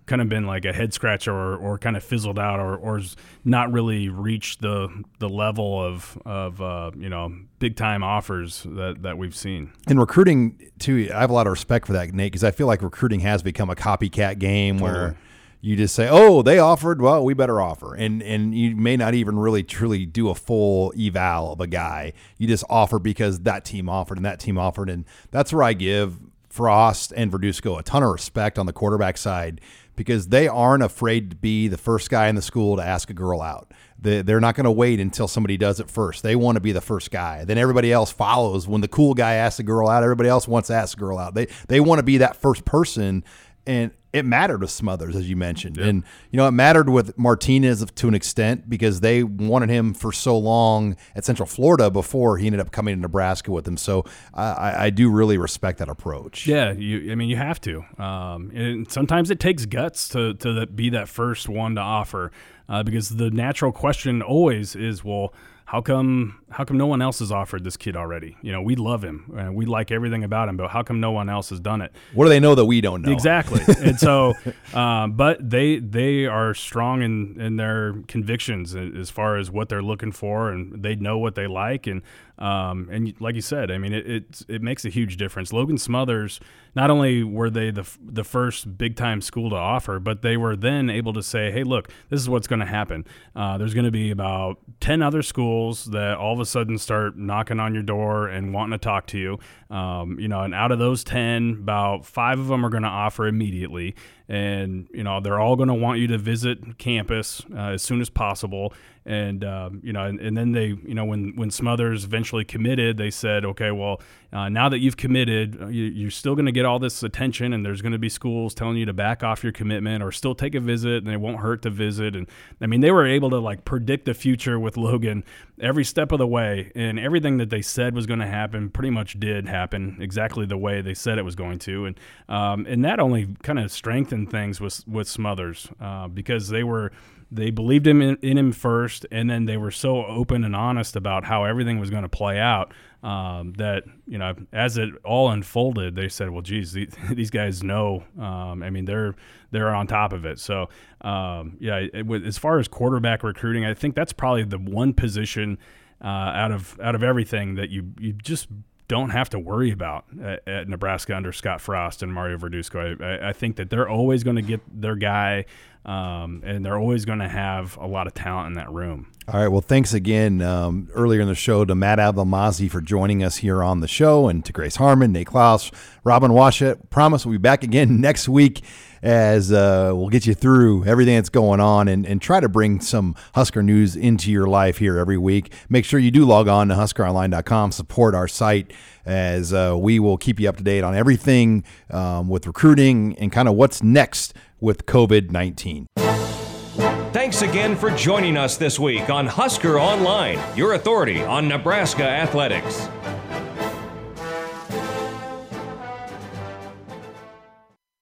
kind of been like a head scratcher or, or kind of fizzled out or, or not really reached the the level of of uh, you know big time offers that, that we've seen. In recruiting too, I have a lot of respect for that, Nate, because I feel like recruiting has become a copycat game totally. where you just say, "Oh, they offered, well, we better offer," and and you may not even really truly do a full eval of a guy. You just offer because that team offered and that team offered, and that's where I give Frost and Verduzco a ton of respect on the quarterback side because they aren't afraid to be the first guy in the school to ask a girl out. They're not going to wait until somebody does it first. They want to be the first guy. Then everybody else follows. When the cool guy asks a girl out, everybody else wants to ask a girl out. They they want to be that first person. And it mattered with Smothers, as you mentioned, and you know it mattered with Martinez to an extent because they wanted him for so long at Central Florida before he ended up coming to Nebraska with them. So I, I do really respect that approach. Yeah, you, I mean you have to. Um, and sometimes it takes guts to to be that first one to offer, uh, because the natural question always is, well how come how come no one else has offered this kid already? You know, we love him and we like everything about him, but how come no one else has done it? What do they know that we don't know? Exactly. and so, um, but they they are strong in in their convictions as far as what they're looking for, and they know what they like, and um, and like you said, I mean, it, it, it makes a huge difference. Logan Smothers, not only were they the the first big time school to offer, but they were then able to say, hey, look, this is what's going to happen. Uh, there's going to be about ten other schools that all of a sudden start knocking on your door and wanting to talk to you. Um, you know, and out of those ten, about five of them are going to offer immediately, and you know they're all going to want you to visit campus uh, as soon as possible. And um, you know, and, and, then they, you know, when when Smothers eventually committed, they said, okay, well, uh, now that you've committed, uh, you, are still going to get all this attention, and there's going to be schools telling you to back off your commitment or still take a visit, and it won't hurt to visit. And I mean, they were able to like predict the future with Logan every step of the way, and everything that they said was going to happen pretty much did happen exactly the way they said it was going to. And um, and that only kind of strengthened things with with Smothers uh, because they were they believed him in, in, him first, and then they were so open and honest about how everything was going to play out um, that you know as it all unfolded, they said, "Well, geez, these, these guys know. Um, I mean, they're they're on top of it." So um, yeah, it, it, as far as quarterback recruiting, I think that's probably the one position uh, out of out of everything that you you just don't have to worry about at, at, Nebraska under Scott Frost and Mario Verduzco. I, I think that they're always going to get their guy, um, and they're always going to have a lot of talent in that room. All right. Well, thanks again um, earlier in the show to Matt Abdelmassih for joining us here on the show, and to Grace Harmon, Nate Clouse, Robin Washut. Promise we'll be back again next week as uh, we'll get you through everything that's going on and, and try to bring some Husker news into your life here every week. Make sure you do log on to huskeronline.com, support our site as uh, we will keep you up to date on everything um, with recruiting and kind of what's next with COVID 19. Thanks again for joining us this week on Husker Online, your authority on Nebraska athletics.